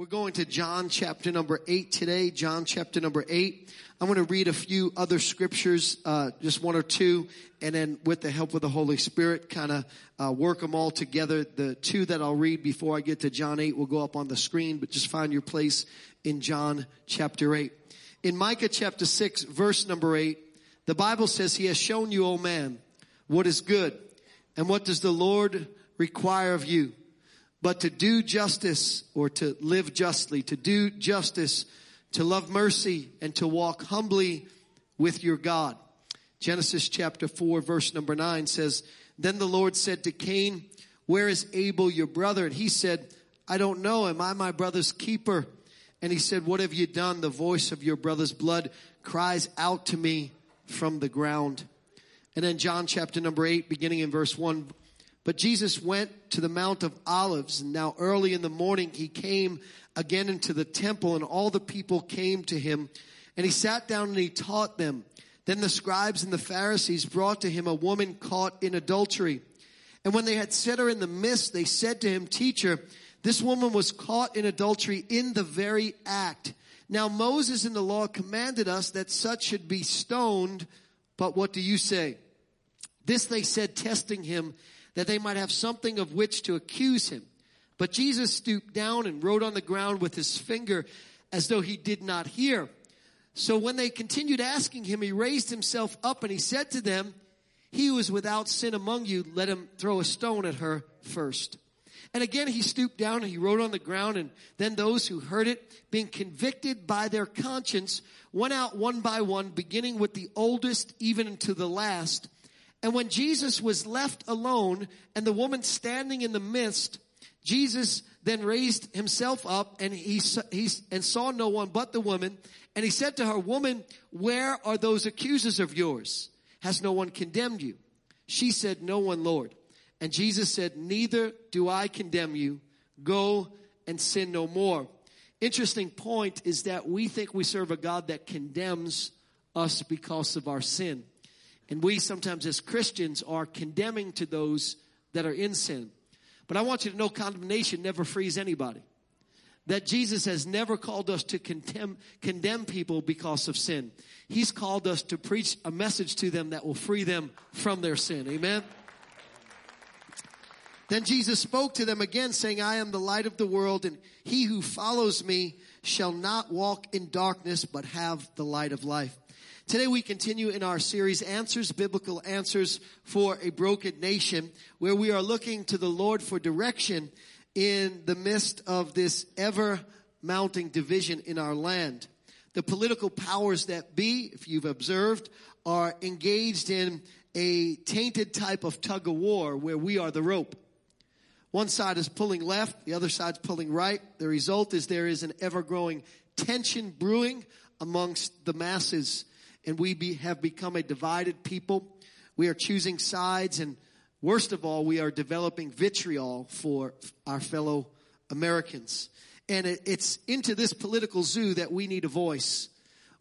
We're going to John chapter number eight today. John chapter number eight. I'm going to read a few other scriptures, uh, just one or two, and then with the help of the Holy Spirit, kind of uh, work them all together. The two that I'll read before I get to John eight will go up on the screen, but just find your place in John chapter eight. In Micah chapter six, verse number eight, the Bible says, "He has shown you, O man, what is good, and what does the Lord require of you." But to do justice or to live justly, to do justice, to love mercy and to walk humbly with your God. Genesis chapter 4 verse number 9 says, Then the Lord said to Cain, Where is Abel your brother? And he said, I don't know. Am I my brother's keeper? And he said, What have you done? The voice of your brother's blood cries out to me from the ground. And then John chapter number 8, beginning in verse 1, but Jesus went to the Mount of Olives, and now early in the morning he came again into the temple, and all the people came to him, and he sat down and he taught them. Then the scribes and the Pharisees brought to him a woman caught in adultery. And when they had set her in the midst, they said to him, Teacher, this woman was caught in adultery in the very act. Now Moses in the law commanded us that such should be stoned, but what do you say? This they said, testing him that they might have something of which to accuse him. But Jesus stooped down and wrote on the ground with his finger as though he did not hear. So when they continued asking him, he raised himself up and he said to them, he who is without sin among you, let him throw a stone at her first. And again he stooped down and he wrote on the ground and then those who heard it, being convicted by their conscience, went out one by one, beginning with the oldest even to the last. And when Jesus was left alone and the woman standing in the midst, Jesus then raised himself up and he, he and saw no one but the woman. And he said to her, woman, where are those accusers of yours? Has no one condemned you? She said, no one, Lord. And Jesus said, neither do I condemn you. Go and sin no more. Interesting point is that we think we serve a God that condemns us because of our sin. And we sometimes as Christians are condemning to those that are in sin. But I want you to know condemnation never frees anybody. That Jesus has never called us to condemn, condemn people because of sin. He's called us to preach a message to them that will free them from their sin. Amen. Then Jesus spoke to them again saying, I am the light of the world and he who follows me shall not walk in darkness, but have the light of life. Today we continue in our series, Answers, Biblical Answers for a Broken Nation, where we are looking to the Lord for direction in the midst of this ever mounting division in our land. The political powers that be, if you've observed, are engaged in a tainted type of tug of war where we are the rope. One side is pulling left, the other side's pulling right. The result is there is an ever growing tension brewing amongst the masses and we be, have become a divided people. We are choosing sides and worst of all, we are developing vitriol for our fellow Americans. And it, it's into this political zoo that we need a voice.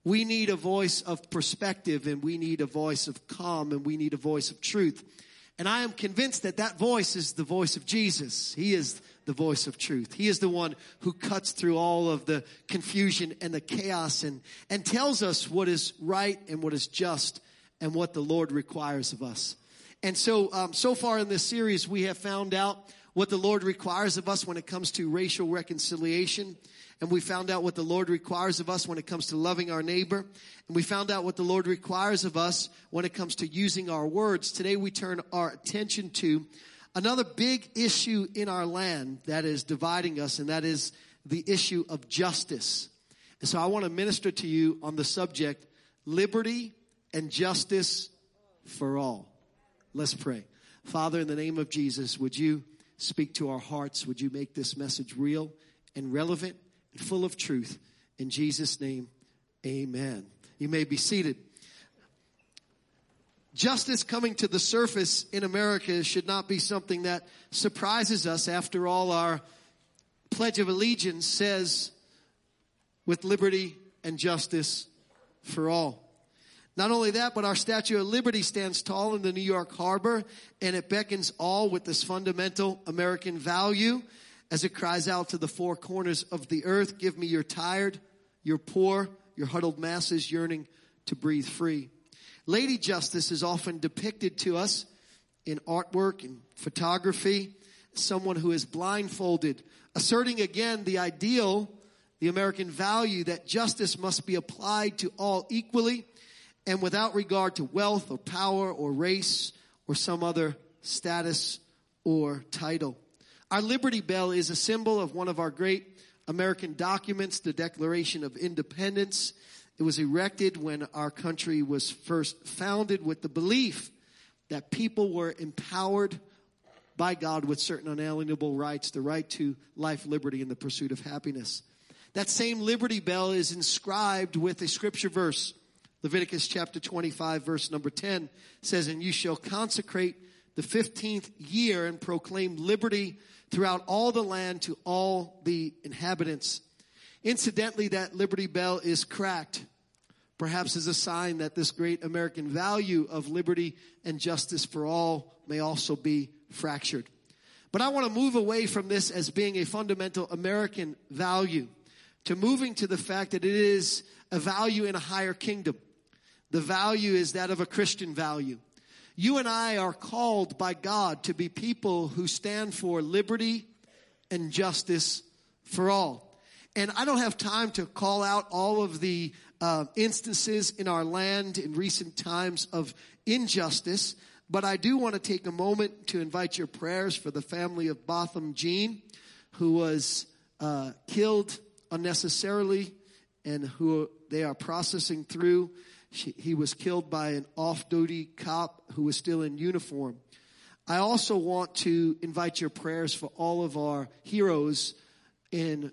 We need a voice of perspective and we need a voice of calm and we need a voice of truth. And I am convinced that that voice is the voice of Jesus. He is the voice of truth. He is the one who cuts through all of the confusion and the chaos and, and tells us what is right and what is just and what the Lord requires of us. And so, um, so far in this series, we have found out what the Lord requires of us when it comes to racial reconciliation. And we found out what the Lord requires of us when it comes to loving our neighbor. And we found out what the Lord requires of us when it comes to using our words. Today we turn our attention to another big issue in our land that is dividing us, and that is the issue of justice. And so I want to minister to you on the subject liberty and justice for all. Let's pray. Father, in the name of Jesus, would you speak to our hearts? Would you make this message real and relevant and full of truth? In Jesus' name, amen. You may be seated. Justice coming to the surface in America should not be something that surprises us. After all, our Pledge of Allegiance says, with liberty and justice for all. Not only that, but our Statue of Liberty stands tall in the New York harbor and it beckons all with this fundamental American value. as it cries out to the four corners of the earth, give me your tired, your poor, your huddled masses yearning to breathe free. Lady Justice is often depicted to us in artwork and photography, someone who is blindfolded, asserting again the ideal, the American value that justice must be applied to all equally and without regard to wealth or power or race or some other status or title. Our Liberty Bell is a symbol of one of our great American documents, the Declaration of Independence. It was erected when our country was first founded with the belief that people were empowered by God with certain unalienable rights, the right to life, liberty, and the pursuit of happiness. That same Liberty Bell is inscribed with a scripture verse. Leviticus chapter 25 verse number 10 says, and you shall consecrate the 15th year and proclaim liberty throughout all the land to all the inhabitants. Incidentally, that Liberty Bell is cracked, perhaps as a sign that this great American value of liberty and justice for all may also be fractured. But I want to move away from this as being a fundamental American value to moving to the fact that it is a value in a higher kingdom. The value is that of a Christian value. You and I are called by God to be people who stand for liberty and justice for all. And I don't have time to call out all of the uh, instances in our land in recent times of injustice, but I do want to take a moment to invite your prayers for the family of Botham Jean, who was uh, killed unnecessarily and who they are processing through she, he was killed by an off-duty cop who was still in uniform. I also want to invite your prayers for all of our heroes in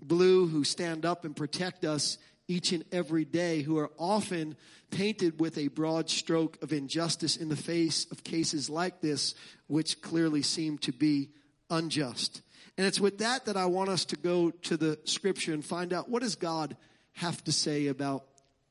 blue who stand up and protect us each and every day, who are often painted with a broad stroke of injustice in the face of cases like this, which clearly seem to be unjust. And it's with that that I want us to go to the scripture and find out what does God have to say about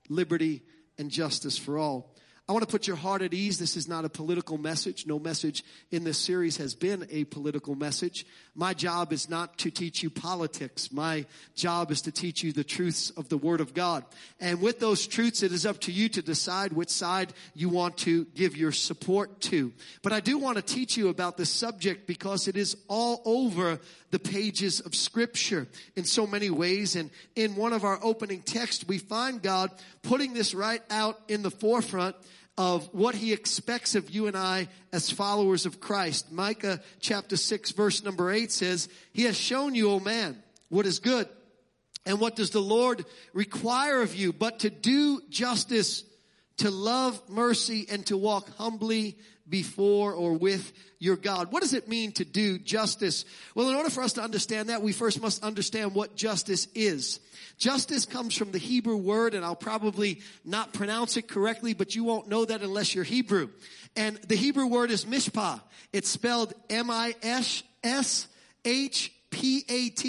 liberty and justice for all. I want to put your heart at ease. This is not a political message. No message in this series has been a political message. My job is not to teach you politics. My job is to teach you the truths of the Word of God. And with those truths, it is up to you to decide which side you want to give your support to. But I do want to teach you about this subject because it is all over the pages of scripture in so many ways. And in one of our opening texts, we find God putting this right out in the forefront of what he expects of you and I as followers of Christ. Micah chapter 6 verse number 8 says, He has shown you, O man, what is good. And what does the Lord require of you but to do justice, to love mercy, and to walk humbly before or with your God. What does it mean to do justice? Well, in order for us to understand that, we first must understand what justice is. Justice comes from the Hebrew word, and I'll probably not pronounce it correctly, but you won't know that unless you're Hebrew. And the Hebrew word is mishpah. It's spelled M-I-S-S-H-P-A-T,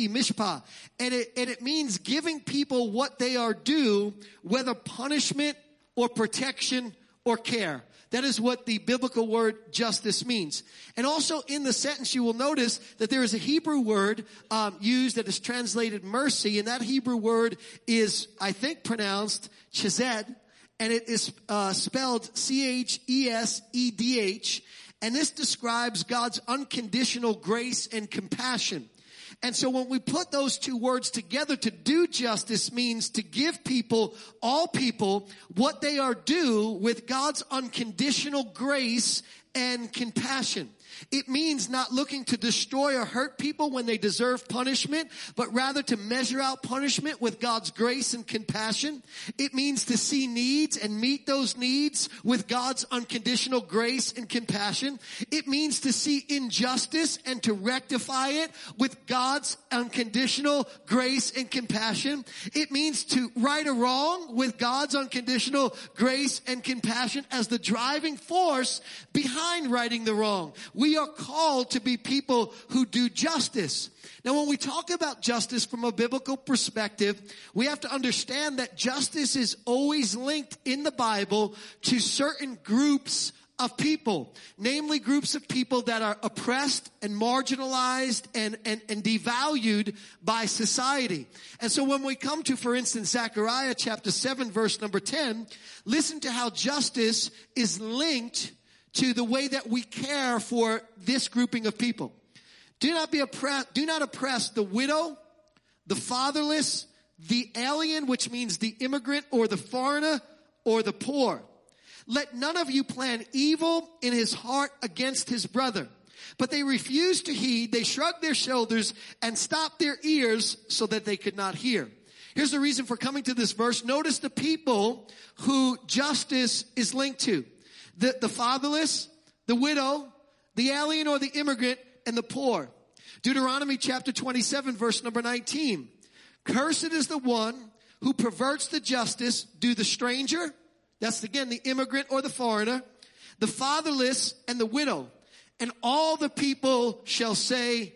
mishpah. And it, and it means giving people what they are due, whether punishment or protection or care. That is what the biblical word justice means. And also in the sentence, you will notice that there is a Hebrew word um, used that is translated mercy, and that Hebrew word is, I think, pronounced chesed, and it is uh, spelled C-H-E-S-E-D-H, and this describes God's unconditional grace and compassion. And so when we put those two words together to do justice means to give people, all people, what they are due with God's unconditional grace and compassion. It means not looking to destroy or hurt people when they deserve punishment, but rather to measure out punishment with God's grace and compassion. It means to see needs and meet those needs with God's unconditional grace and compassion. It means to see injustice and to rectify it with God's unconditional grace and compassion. It means to right a wrong with God's unconditional grace and compassion as the driving force behind righting the wrong. We we are called to be people who do justice. Now when we talk about justice from a biblical perspective, we have to understand that justice is always linked in the Bible to certain groups of people, namely groups of people that are oppressed and marginalized and, and, and devalued by society. And so when we come to, for instance, Zechariah chapter 7 verse number 10, listen to how justice is linked to the way that we care for this grouping of people. Do not be oppressed, do not oppress the widow, the fatherless, the alien, which means the immigrant or the foreigner or the poor. Let none of you plan evil in his heart against his brother. But they refused to heed. They shrugged their shoulders and stopped their ears so that they could not hear. Here's the reason for coming to this verse. Notice the people who justice is linked to. The, the fatherless, the widow, the alien or the immigrant, and the poor. Deuteronomy chapter 27 verse number 19. Cursed is the one who perverts the justice, do the stranger, that's again the immigrant or the foreigner, the fatherless and the widow. And all the people shall say,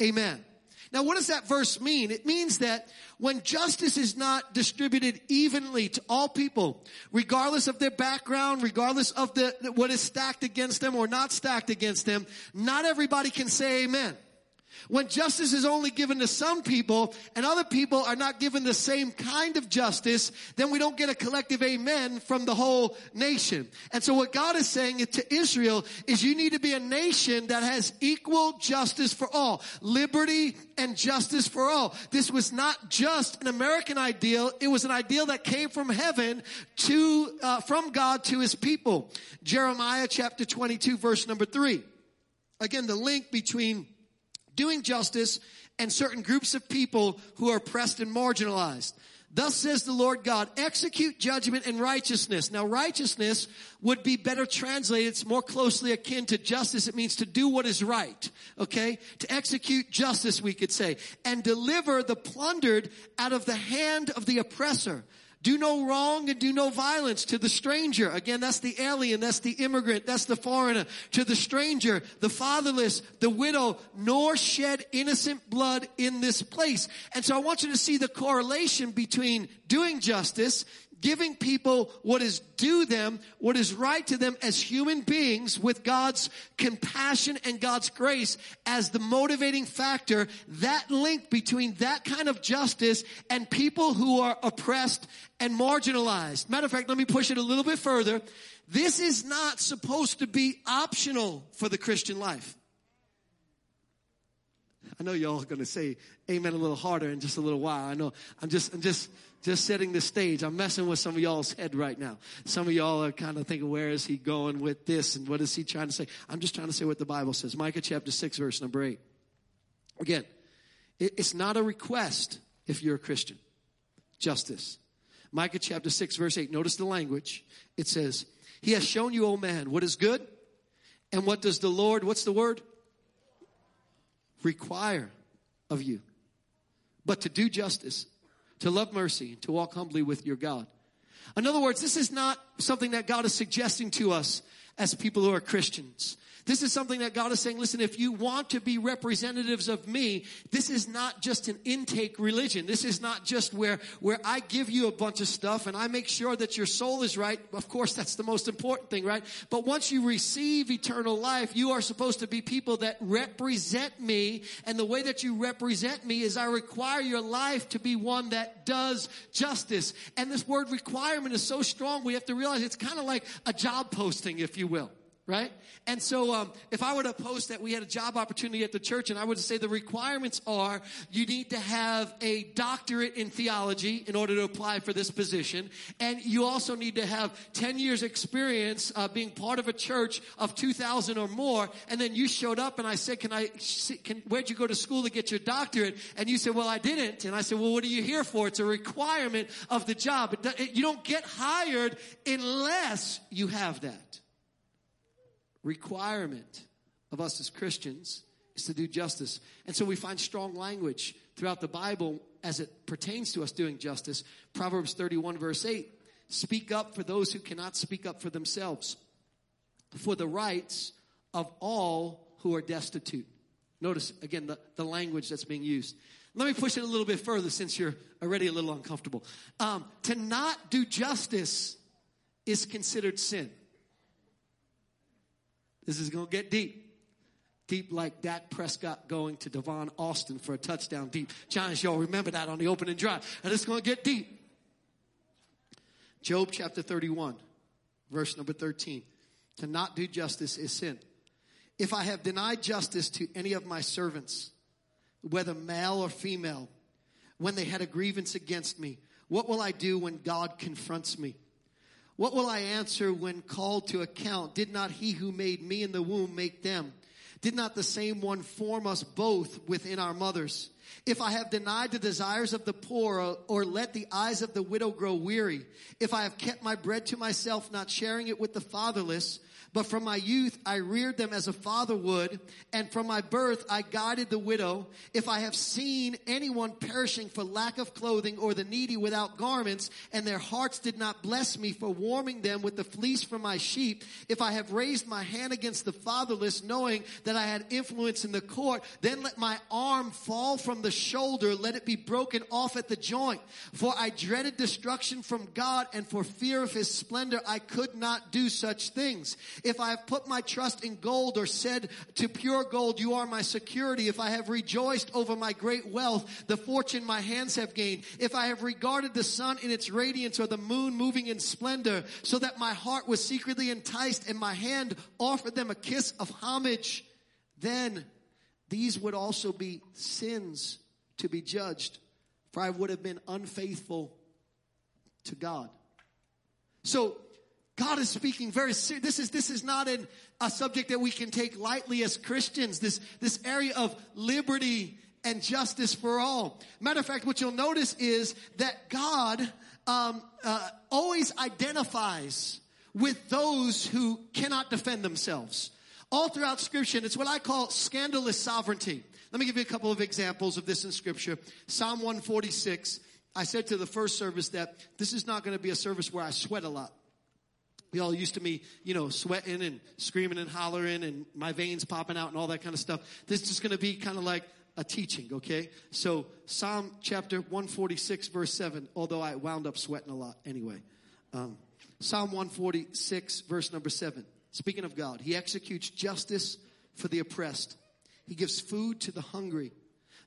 Amen. Now what does that verse mean? It means that when justice is not distributed evenly to all people, regardless of their background, regardless of the, what is stacked against them or not stacked against them, not everybody can say amen. When justice is only given to some people and other people are not given the same kind of justice, then we don't get a collective amen from the whole nation. And so what God is saying to Israel is you need to be a nation that has equal justice for all, liberty and justice for all. This was not just an American ideal, it was an ideal that came from heaven to, uh, from God to his people. Jeremiah chapter 22 verse number 3. Again, the link between doing justice, and certain groups of people who are oppressed and marginalized. Thus says the Lord God, execute judgment and righteousness. Now righteousness would be better translated. It's more closely akin to justice. It means to do what is right. Okay? To execute justice, we could say. And deliver the plundered out of the hand of the oppressor. Do no wrong and do no violence to the stranger. Again, that's the alien, that's the immigrant, that's the foreigner. To the stranger, the fatherless, the widow, nor shed innocent blood in this place. And so I want you to see the correlation between doing justice giving people what is due them, what is right to them as human beings with God's compassion and God's grace as the motivating factor, that link between that kind of justice and people who are oppressed and marginalized. Matter of fact, let me push it a little bit further. This is not supposed to be optional for the Christian life. I know y'all are going to say amen a little harder in just a little while. I know I'm just, I'm just, just setting the stage. I'm messing with some of y'all's head right now. Some of y'all are kind of thinking, where is he going with this and what is he trying to say? I'm just trying to say what the Bible says. Micah chapter 6 verse number 8. Again, it's not a request if you're a Christian. Justice. Micah chapter 6 verse 8. Notice the language. It says, He has shown you, O man, what is good. And what does the Lord, what's the word? Require of you. But to do justice to love mercy, and to walk humbly with your God. In other words, this is not something that God is suggesting to us as people who are Christians. This is something that God is saying, listen, if you want to be representatives of me, this is not just an intake religion. This is not just where, where I give you a bunch of stuff and I make sure that your soul is right. Of course, that's the most important thing, right? But once you receive eternal life, you are supposed to be people that represent me. And the way that you represent me is I require your life to be one that does justice. And this word requirement is so strong, we have to realize it's kind of like a job posting, if you will right? And so, um, if I were to post that we had a job opportunity at the church, and I would say the requirements are you need to have a doctorate in theology in order to apply for this position, and you also need to have ten years experience uh, being part of a church of two thousand or more. And then you showed up, and I said, "Can I? Can, where'd you go to school to get your doctorate?" And you said, "Well, I didn't." And I said, "Well, what are you here for? It's a requirement of the job. It, it, you don't get hired unless you have that." Requirement of us as Christians is to do justice. And so we find strong language throughout the Bible as it pertains to us doing justice. Proverbs 31 verse 8, speak up for those who cannot speak up for themselves, for the rights of all who are destitute. Notice again the, the language that's being used. Let me push it a little bit further since you're already a little uncomfortable. Um, to not do justice is considered sin. This is going to get deep. Deep like Dak Prescott going to Tavon Austin for a touchdown deep. Giants, y'all remember that on the opening drive. And it's going to get deep. Job chapter 31, verse number 13. To not do justice is sin. If I have denied justice to any of my servants, whether male or female, when they had a grievance against me, what will I do when God confronts me? What will I answer when called to account? Did not he who made me in the womb make them? Did not the same one form us both within our mothers? If I have denied the desires of the poor or, or, let the eyes of the widow grow weary, if I have kept my bread to myself, not sharing it with the fatherless, but from my youth I reared them as a father would, and from my birth I guided the widow. If I have seen anyone perishing for lack of clothing or the needy without garments, and their hearts did not bless me for warming them with the fleece from my sheep, if I have raised my hand against the fatherless, knowing that I had influence in the court, then let my arm fall from the shoulder, let it be broken off at the joint. For I dreaded destruction from God, and for fear of his splendor I could not do such things. If I have put my trust in gold or said to pure gold, you are my security. If I have rejoiced over my great wealth, the fortune my hands have gained. If I have regarded the sun in its radiance or the moon moving in splendor so that my heart was secretly enticed and my hand offered them a kiss of homage, then these would also be sins to be judged for I would have been unfaithful to God. So God is speaking very serious. This is, this is not an, a subject that we can take lightly as Christians. This, this area of liberty and justice for all. Matter of fact, what you'll notice is that God um, uh, always identifies with those who cannot defend themselves. All throughout scripture, it's what I call scandalous sovereignty. Let me give you a couple of examples of this in scripture. Psalm 146. I said to the first service that this is not going to be a service where I sweat a lot. We all used to me, you know, sweating and screaming and hollering and my veins popping out and all that kind of stuff. This is going to be kind of like a teaching, okay? So Psalm chapter 146 verse 7, although I wound up sweating a lot anyway. Um, Psalm 146 verse number 7. Speaking of God, He executes justice for the oppressed. He gives food to the hungry.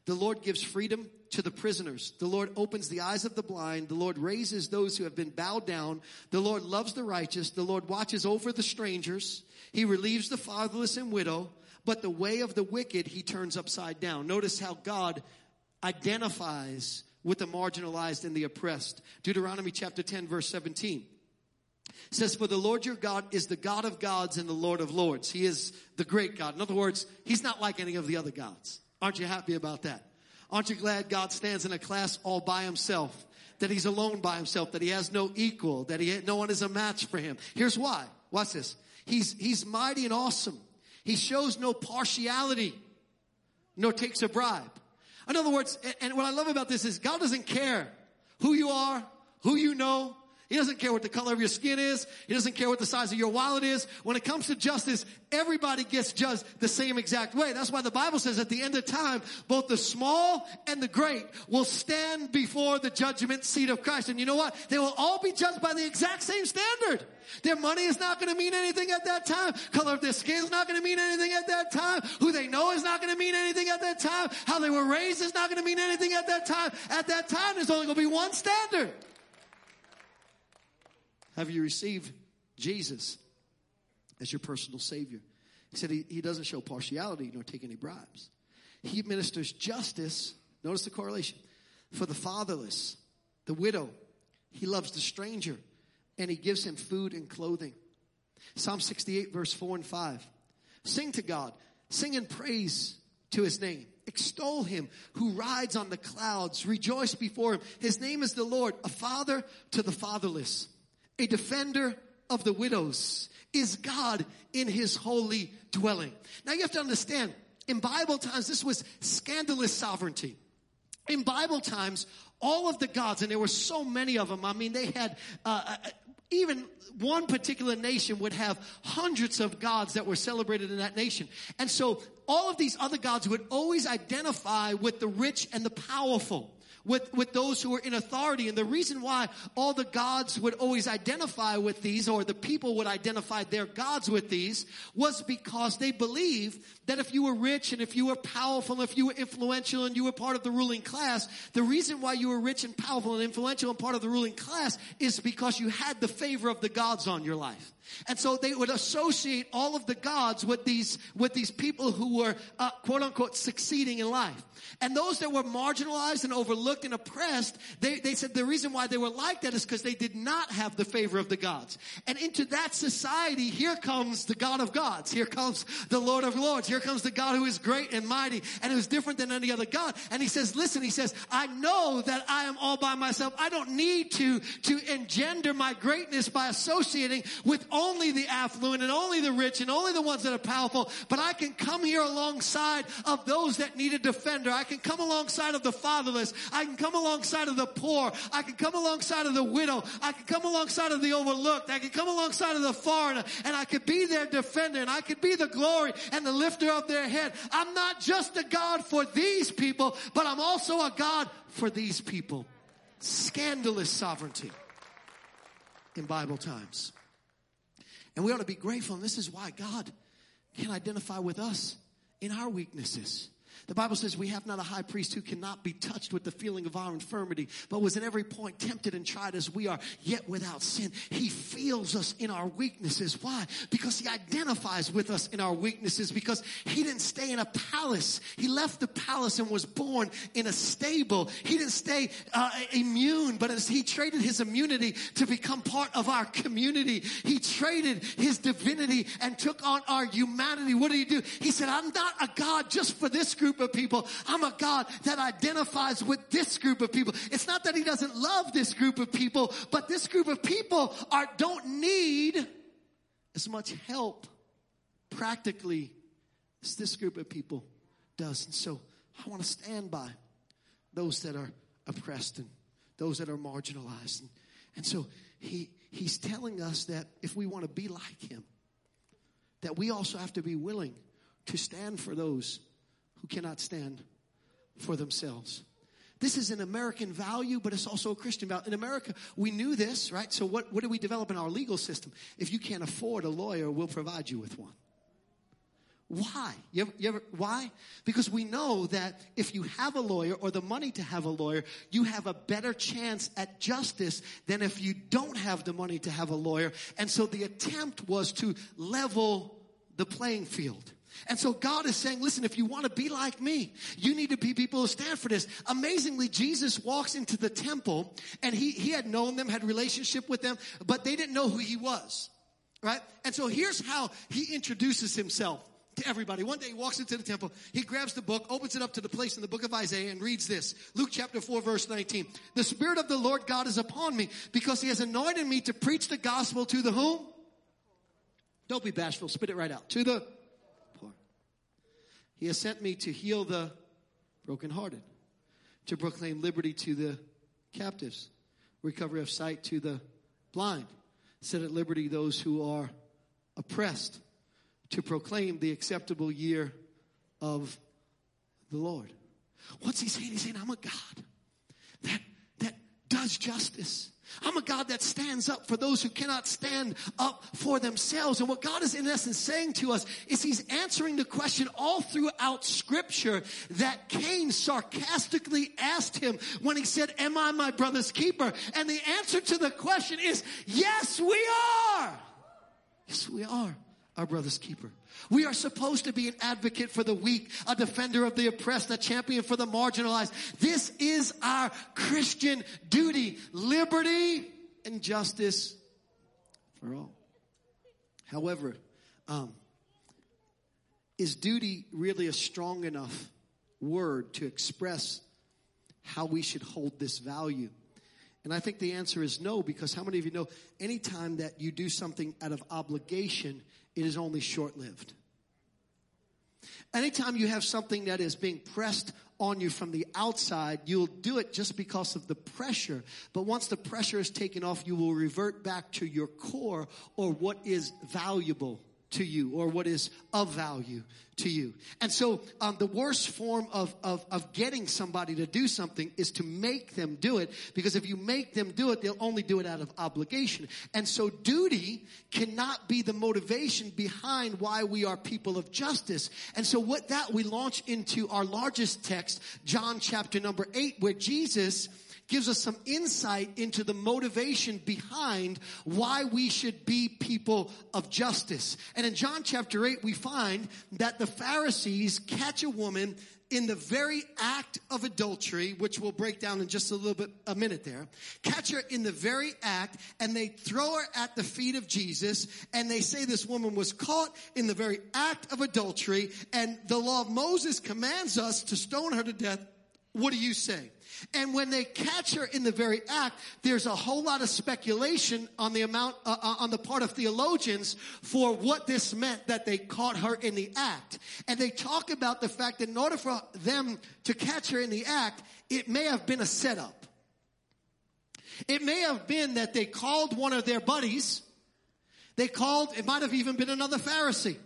The Lord gives freedom to the prisoners. The Lord opens the eyes of the blind. The Lord raises those who have been bowed down. The Lord loves the righteous. The Lord watches over the strangers. He relieves the fatherless and widow, but the way of the wicked he turns upside down. Notice how God identifies with the marginalized and the oppressed. Deuteronomy chapter 10 verse 17 says, for the Lord your God is the God of gods and the Lord of lords. He is the great God. In other words, he's not like any of the other gods. Aren't you happy about that? Aren't you glad God stands in a class all by himself? That he's alone by himself, that he has no equal, that he, no one is a match for him. Here's why. Watch this. He's, he's mighty and awesome. He shows no partiality, nor takes a bribe. In other words, and what I love about this is God doesn't care who you are, who you know, he doesn't care what the color of your skin is. He doesn't care what the size of your wallet is. When it comes to justice, everybody gets judged the same exact way. That's why the Bible says at the end of time, both the small and the great will stand before the judgment seat of Christ. And you know what? They will all be judged by the exact same standard. Their money is not going to mean anything at that time. Color of their skin is not going to mean anything at that time. Who they know is not going to mean anything at that time. How they were raised is not going to mean anything at that time. At that time, there's only going to be one standard. Have you received Jesus as your personal Savior? He said he, he doesn't show partiality nor take any bribes. He administers justice, notice the correlation, for the fatherless, the widow. He loves the stranger, and he gives him food and clothing. Psalm 68, verse 4 and 5. Sing to God, sing in praise to his name. Extol him who rides on the clouds. Rejoice before him. His name is the Lord, a father to the fatherless a defender of the widows is God in his holy dwelling. Now you have to understand, in Bible times, this was scandalous sovereignty. In Bible times, all of the gods, and there were so many of them, I mean, they had, uh, uh even one particular nation would have hundreds of gods that were celebrated in that nation. And so all of these other gods would always identify with the rich and the powerful with, with those who were in authority. And the reason why all the gods would always identify with these, or the people would identify their gods with these, was because they believed that if you were rich and if you were powerful, if you were influential and you were part of the ruling class, the reason why you were rich and powerful and influential and part of the ruling class is because you had the favor of the gods on your life. And so they would associate all of the gods with these, with these people who were, uh, quote unquote, succeeding in life. And those that were marginalized and overlooked and oppressed, they, they said the reason why they were like that is because they did not have the favor of the gods. And into that society, here comes the God of gods. Here comes the Lord of lords. Here comes the God who is great and mighty and who's different than any other God. And he says, listen, he says, I know that I am all by myself. I don't need to, to engender my greatness by associating with only the affluent and only the rich and only the ones that are powerful, but I can come here alongside of those that need a defender. I can come alongside of the fatherless. Can come alongside of the poor. I can come alongside of the widow. I can come alongside of the overlooked. I can come alongside of the foreigner and I could be their defender and I could be the glory and the lifter of their head. I'm not just a God for these people, but I'm also a God for these people. Scandalous sovereignty in Bible times. And we ought to be grateful. And this is why God can identify with us in our weaknesses. The Bible says we have not a high priest who cannot be touched with the feeling of our infirmity, but was in every point tempted and tried as we are, yet without sin. He feels us in our weaknesses. Why? Because he identifies with us in our weaknesses because he didn't stay in a palace. He left the palace and was born in a stable. He didn't stay uh, immune, but as he traded his immunity to become part of our community, he traded his divinity and took on our humanity. What did he do? He said, I'm not a God just for this group of people. I'm a God that identifies with this group of people. It's not that he doesn't love this group of people, but this group of people are, don't need as much help practically as this group of people does. And so I want to stand by those that are oppressed and those that are marginalized. And, and so he, he's telling us that if we want to be like him, that we also have to be willing to stand for those who cannot stand for themselves. This is an American value, but it's also a Christian value. In America, we knew this, right? So what, what do we develop in our legal system? If you can't afford a lawyer, we'll provide you with one. Why? You ever, you ever, why? Because we know that if you have a lawyer or the money to have a lawyer, you have a better chance at justice than if you don't have the money to have a lawyer. And so the attempt was to level the playing field. And so God is saying, listen, if you want to be like me, you need to be people who stand for this. Amazingly, Jesus walks into the temple and he, he had known them, had relationship with them, but they didn't know who he was. Right? And so here's how he introduces himself to everybody. One day he walks into the temple, he grabs the book, opens it up to the place in the book of Isaiah and reads this. Luke chapter 4 verse 19. The Spirit of the Lord God is upon me because he has anointed me to preach the gospel to the whom? Don't be bashful, spit it right out. To the he has sent me to heal the brokenhearted, to proclaim liberty to the captives, recovery of sight to the blind, set at liberty those who are oppressed, to proclaim the acceptable year of the Lord. What's he saying? He's saying, I'm a God that, that does justice. I'm a God that stands up for those who cannot stand up for themselves. And what God is in essence saying to us is He's answering the question all throughout scripture that Cain sarcastically asked him when he said, am I my brother's keeper? And the answer to the question is, yes, we are. Yes, we are our brother's keeper. We are supposed to be an advocate for the weak, a defender of the oppressed, a champion for the marginalized. This is our Christian duty. Liberty and justice for all. However, um, is duty really a strong enough word to express how we should hold this value? And I think the answer is no, because how many of you know anytime that you do something out of obligation, it is only short lived. Anytime you have something that is being pressed on you from the outside, you'll do it just because of the pressure. But once the pressure is taken off, you will revert back to your core or what is valuable to you or what is of value to you. And so um, the worst form of, of, of getting somebody to do something is to make them do it because if you make them do it, they'll only do it out of obligation. And so duty cannot be the motivation behind why we are people of justice. And so with that we launch into our largest text, John chapter number eight, where Jesus gives us some insight into the motivation behind why we should be people of justice. And in John chapter 8, we find that the Pharisees catch a woman in the very act of adultery, which we'll break down in just a little bit, a minute there, catch her in the very act and they throw her at the feet of Jesus and they say this woman was caught in the very act of adultery and the law of Moses commands us to stone her to death. What do you say? And when they catch her in the very act, there's a whole lot of speculation on the amount, uh, uh, on the part of theologians for what this meant that they caught her in the act. And they talk about the fact that in order for them to catch her in the act, it may have been a setup. It may have been that they called one of their buddies. They called, it might have even been another Pharisee.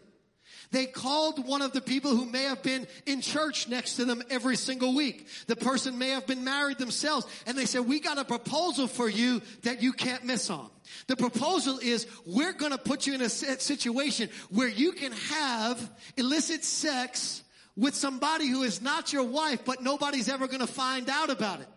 They called one of the people who may have been in church next to them every single week. The person may have been married themselves and they said, we got a proposal for you that you can't miss on. The proposal is we're going to put you in a situation where you can have illicit sex with somebody who is not your wife, but nobody's ever going to find out about it.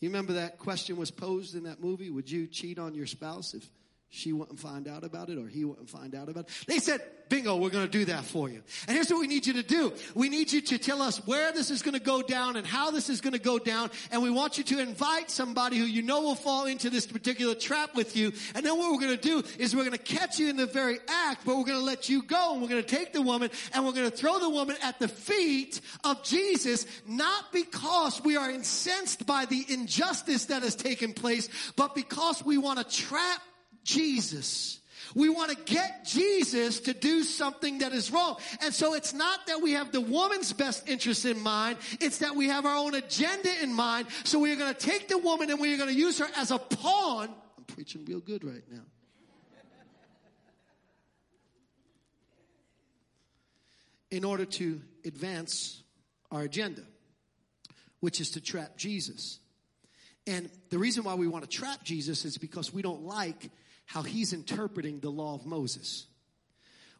You remember that question was posed in that movie? Would you cheat on your spouse if she wouldn't find out about it or he wouldn't find out about it. They said, bingo, we're going to do that for you. And here's what we need you to do. We need you to tell us where this is going to go down and how this is going to go down. And we want you to invite somebody who you know will fall into this particular trap with you. And then what we're going to do is we're going to catch you in the very act, but we're going to let you go and we're going to take the woman and we're going to throw the woman at the feet of Jesus, not because we are incensed by the injustice that has taken place, but because we want to trap Jesus. We want to get Jesus to do something that is wrong. And so it's not that we have the woman's best interest in mind. It's that we have our own agenda in mind. So we're going to take the woman and we're going to use her as a pawn. I'm preaching real good right now. In order to advance our agenda, which is to trap Jesus. And the reason why we want to trap Jesus is because we don't like how he's interpreting the law of Moses.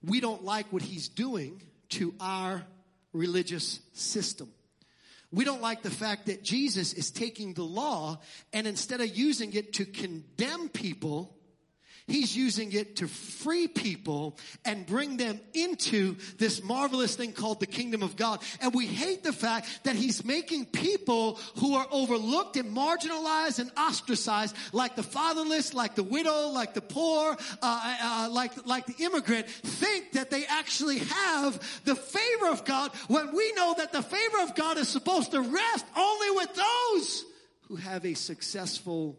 We don't like what he's doing to our religious system. We don't like the fact that Jesus is taking the law and instead of using it to condemn people, He's using it to free people and bring them into this marvelous thing called the kingdom of God. And we hate the fact that he's making people who are overlooked and marginalized and ostracized, like the fatherless, like the widow, like the poor, uh, uh, like, like the immigrant, think that they actually have the favor of God when we know that the favor of God is supposed to rest only with those who have a successful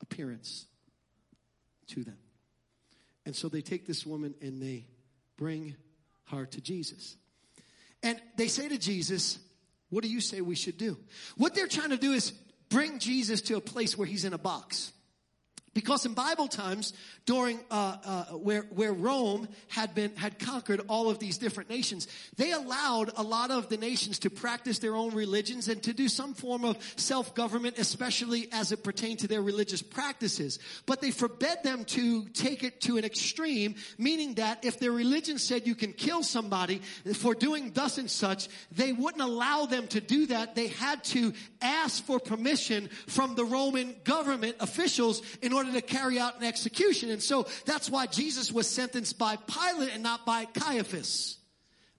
appearance to them. And so they take this woman and they bring her to Jesus. And they say to Jesus, What do you say we should do? What they're trying to do is bring Jesus to a place where he's in a box. Because in Bible times, during uh, uh, where where Rome had been had conquered all of these different nations, they allowed a lot of the nations to practice their own religions and to do some form of self government, especially as it pertained to their religious practices. But they forbade them to take it to an extreme, meaning that if their religion said you can kill somebody for doing thus and such, they wouldn't allow them to do that. They had to ask for permission from the Roman government officials in order to carry out an execution. And so that's why Jesus was sentenced by Pilate and not by Caiaphas.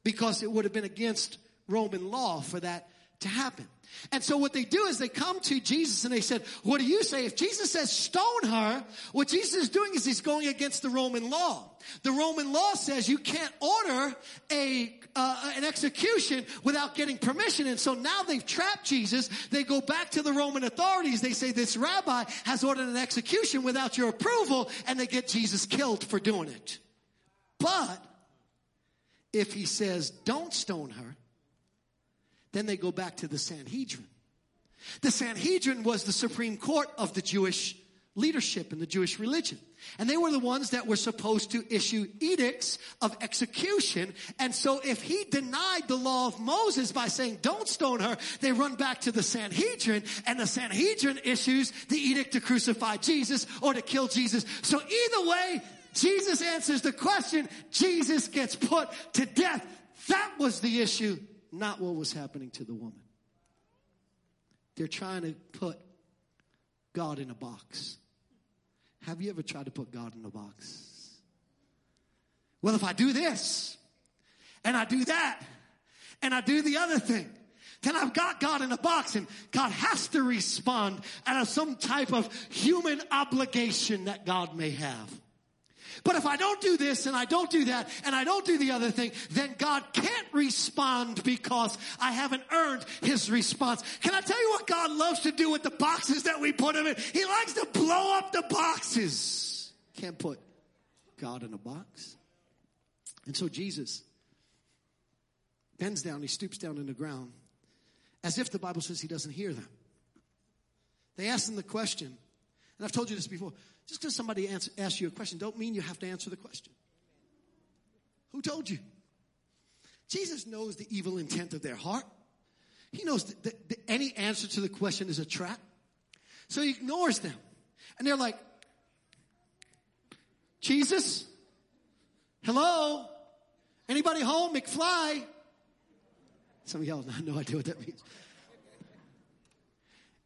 Because it would have been against Roman law for that to happen. And so what they do is they come to Jesus and they said, what do you say? If Jesus says stone her, what Jesus is doing is he's going against the Roman law. The Roman law says you can't order a, uh, an execution without getting permission. And so now they've trapped Jesus. They go back to the Roman authorities. They say this rabbi has ordered an execution without your approval and they get Jesus killed for doing it. But if he says don't stone her, then they go back to the Sanhedrin. The Sanhedrin was the supreme court of the Jewish leadership in the Jewish religion. And they were the ones that were supposed to issue edicts of execution. And so if he denied the law of Moses by saying, don't stone her, they run back to the Sanhedrin and the Sanhedrin issues the edict to crucify Jesus or to kill Jesus. So either way, Jesus answers the question. Jesus gets put to death. That was the issue, not what was happening to the woman. They're trying to put God in a box. Have you ever tried to put God in a box? Well, if I do this and I do that and I do the other thing, then I've got God in a box and God has to respond out of some type of human obligation that God may have. But if I don't do this and I don't do that and I don't do the other thing, then God can't respond because I haven't earned his response. Can I tell you what God loves to do with the boxes that we put him in? He likes to blow up the boxes. Can't put God in a box. And so Jesus bends down, he stoops down in the ground as if the Bible says he doesn't hear them. They ask him the question, and I've told you this before. Just because somebody asks you a question, don't mean you have to answer the question. Who told you? Jesus knows the evil intent of their heart. He knows that, that, that any answer to the question is a trap. So he ignores them. And they're like, Jesus? Hello? Anybody home? McFly? Some of y'all have no idea what that means.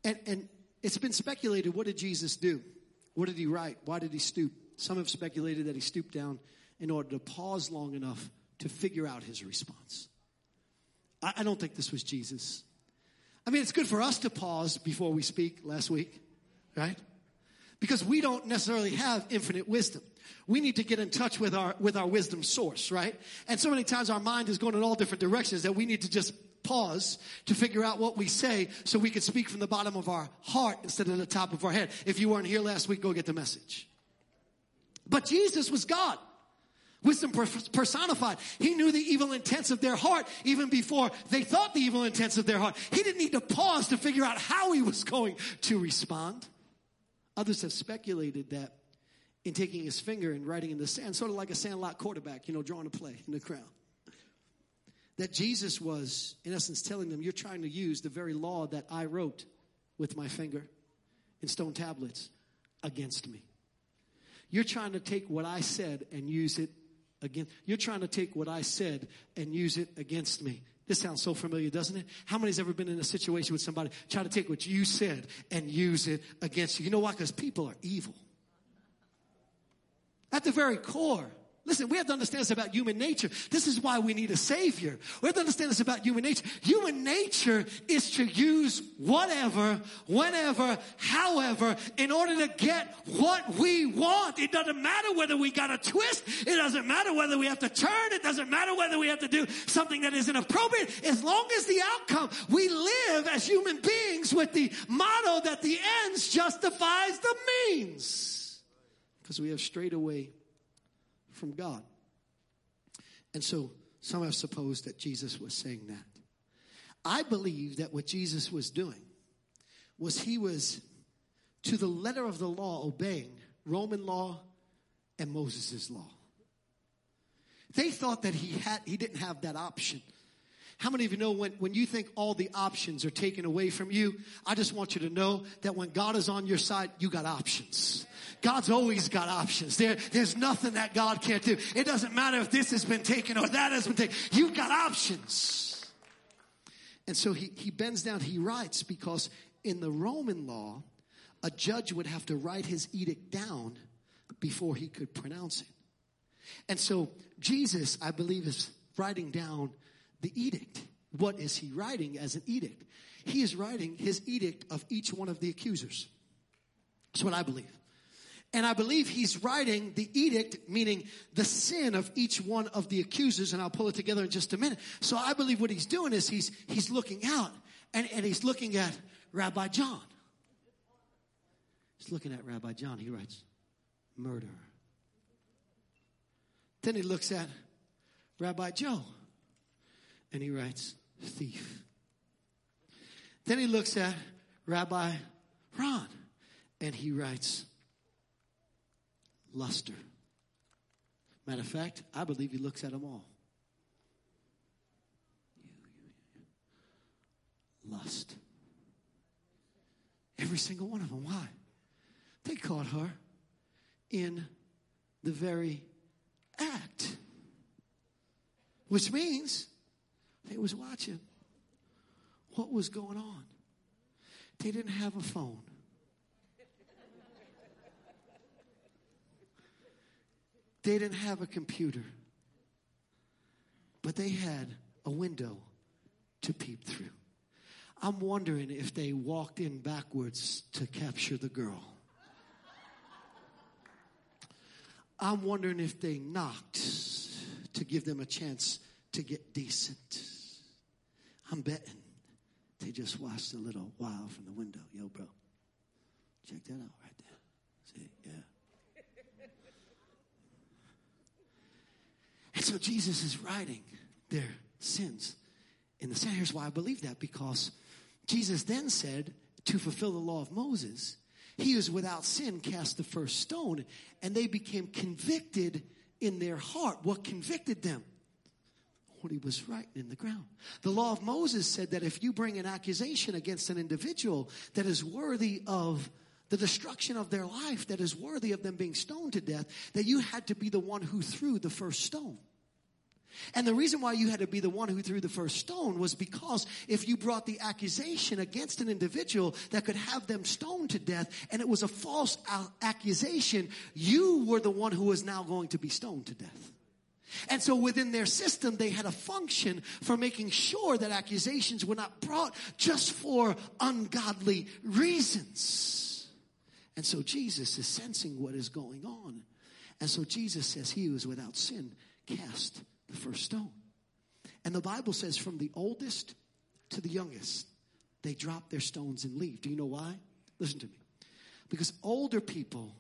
And, and it's been speculated, what did Jesus do? What did he write? Why did he stoop? Some have speculated that he stooped down in order to pause long enough to figure out his response. I, I don't think this was Jesus. I mean, it's good for us to pause before we speak last week, right? Because we don't necessarily have infinite wisdom. We need to get in touch with our, with our wisdom source, right? And so many times our mind is going in all different directions that we need to just pause to figure out what we say so we can speak from the bottom of our heart instead of the top of our head. If you weren't here last week, go get the message. But Jesus was God. Wisdom personified. He knew the evil intents of their heart even before they thought the evil intents of their heart. He didn't need to pause to figure out how he was going to respond. Others have speculated that in taking his finger and writing in the sand, sort of like a sandlot quarterback, you know, drawing a play in the crowd that Jesus was, in essence, telling them, You're trying to use the very law that I wrote with my finger in stone tablets against me. You're trying to take what I said and use it again. You're trying to take what I said and use it against me. This sounds so familiar, doesn't it? How many's ever been in a situation with somebody try to take what you said and use it against you? You know why? Because people are evil. At the very core, Listen, we have to understand this about human nature. This is why we need a savior. We have to understand this about human nature. Human nature is to use whatever, whenever, however, in order to get what we want. It doesn't matter whether we got a twist. It doesn't matter whether we have to turn. It doesn't matter whether we have to do something that is inappropriate. As long as the outcome, we live as human beings with the motto that the ends justifies the means. Because we have strayed away from God. And so some have supposed that Jesus was saying that. I believe that what Jesus was doing was he was to the letter of the law obeying Roman law and Moses' law. They thought that he had he didn't have that option. How many of you know when, when you think all the options are taken away from you? I just want you to know that when God is on your side, you got options. God's always got options. There, there's nothing that God can't do. It doesn't matter if this has been taken or that has been taken. You've got options. And so he, he bends down, he writes because in the Roman law, a judge would have to write his edict down before he could pronounce it. And so Jesus, I believe, is writing down the edict. What is he writing as an edict? He is writing his edict of each one of the accusers. That's what I believe. And I believe he's writing the edict, meaning the sin of each one of the accusers, and I'll pull it together in just a minute. So I believe what he's doing is he's, he's looking out and, and he's looking at Rabbi John. He's looking at Rabbi John. He writes, murder. Then he looks at Rabbi Joe and he writes, thief. Then he looks at Rabbi Ron and he writes, luster. Matter of fact, I believe he looks at them all. Lust. Every single one of them. Why? They caught her in the very act. Which means they was watching what was going on. They didn't have a phone. They didn't have a computer. But they had a window to peep through. I'm wondering if they walked in backwards to capture the girl. I'm wondering if they knocked to give them a chance to get decent. I'm betting they just watched a little while from the window. Yo, bro, check that out right there. See, yeah. And so Jesus is writing their sins in the sand. Here's why I believe that because Jesus then said to fulfill the law of Moses, he is without sin cast the first stone, and they became convicted in their heart. What convicted them? What he was writing in the ground. The law of Moses said that if you bring an accusation against an individual that is worthy of the destruction of their life, that is worthy of them being stoned to death, that you had to be the one who threw the first stone. And the reason why you had to be the one who threw the first stone was because if you brought the accusation against an individual that could have them stoned to death and it was a false accusation, you were the one who was now going to be stoned to death. And so within their system, they had a function for making sure that accusations were not brought just for ungodly reasons. And so Jesus is sensing what is going on. And so Jesus says he was without sin cast the first stone. And the Bible says from the oldest to the youngest, they drop their stones and leave. Do you know why? Listen to me. Because older people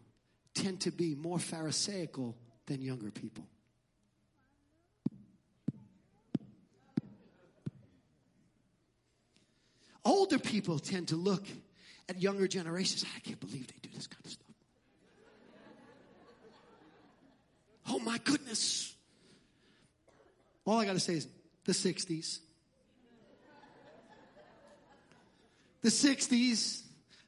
tend to be more Pharisaical than younger people. Older people tend to look at younger generations. I can't believe they do this kind of stuff. Oh my goodness. All I got to say is the 60s. The 60s,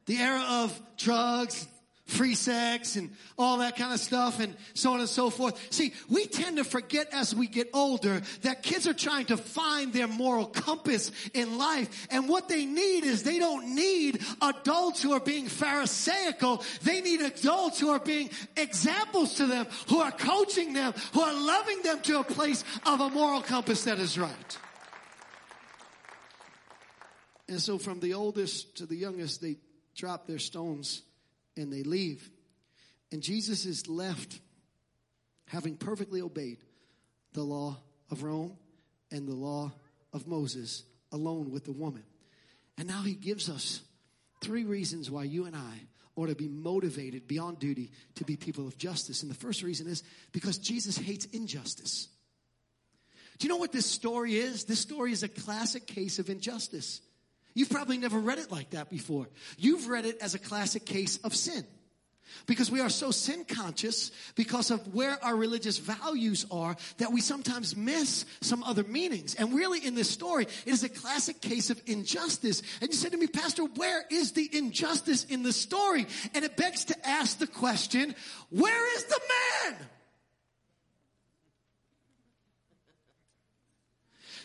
the era of drugs, free sex and all that kind of stuff and so on and so forth. See, we tend to forget as we get older that kids are trying to find their moral compass in life. And what they need is they don't need adults who are being pharisaical. They need adults who are being examples to them, who are coaching them, who are loving them to a place of a moral compass that is right. And so from the oldest to the youngest, they drop their stones and they leave. And Jesus is left having perfectly obeyed the law of Rome and the law of Moses alone with the woman. And now he gives us three reasons why you and I ought to be motivated beyond duty to be people of justice. And the first reason is because Jesus hates injustice. Do you know what this story is? This story is a classic case of injustice. You've probably never read it like that before. You've read it as a classic case of sin. Because we are so sin conscious because of where our religious values are that we sometimes miss some other meanings. And really in this story, it is a classic case of injustice. And you said to me, Pastor, where is the injustice in the story? And it begs to ask the question, where is the man?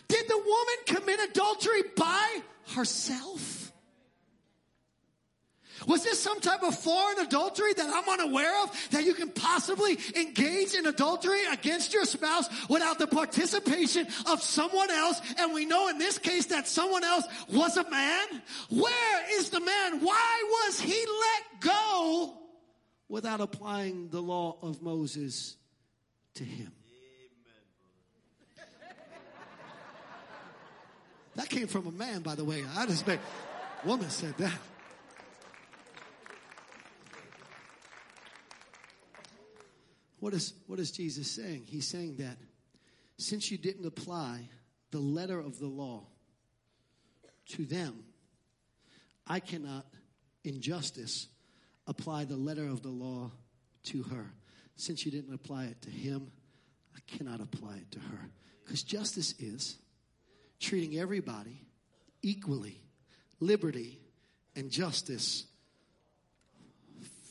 Did the woman commit adultery by herself? Was this some type of foreign adultery that I'm unaware of that you can possibly engage in adultery against your spouse without the participation of someone else? And we know in this case that someone else was a man. Where is the man? Why was he let go without applying the law of Moses to him? That came from a man, by the way. I just make woman said that. What is, what is Jesus saying? He's saying that since you didn't apply the letter of the law to them, I cannot, in justice, apply the letter of the law to her. since you didn't apply it to him, I cannot apply it to her. Because justice is treating everybody equally, liberty and justice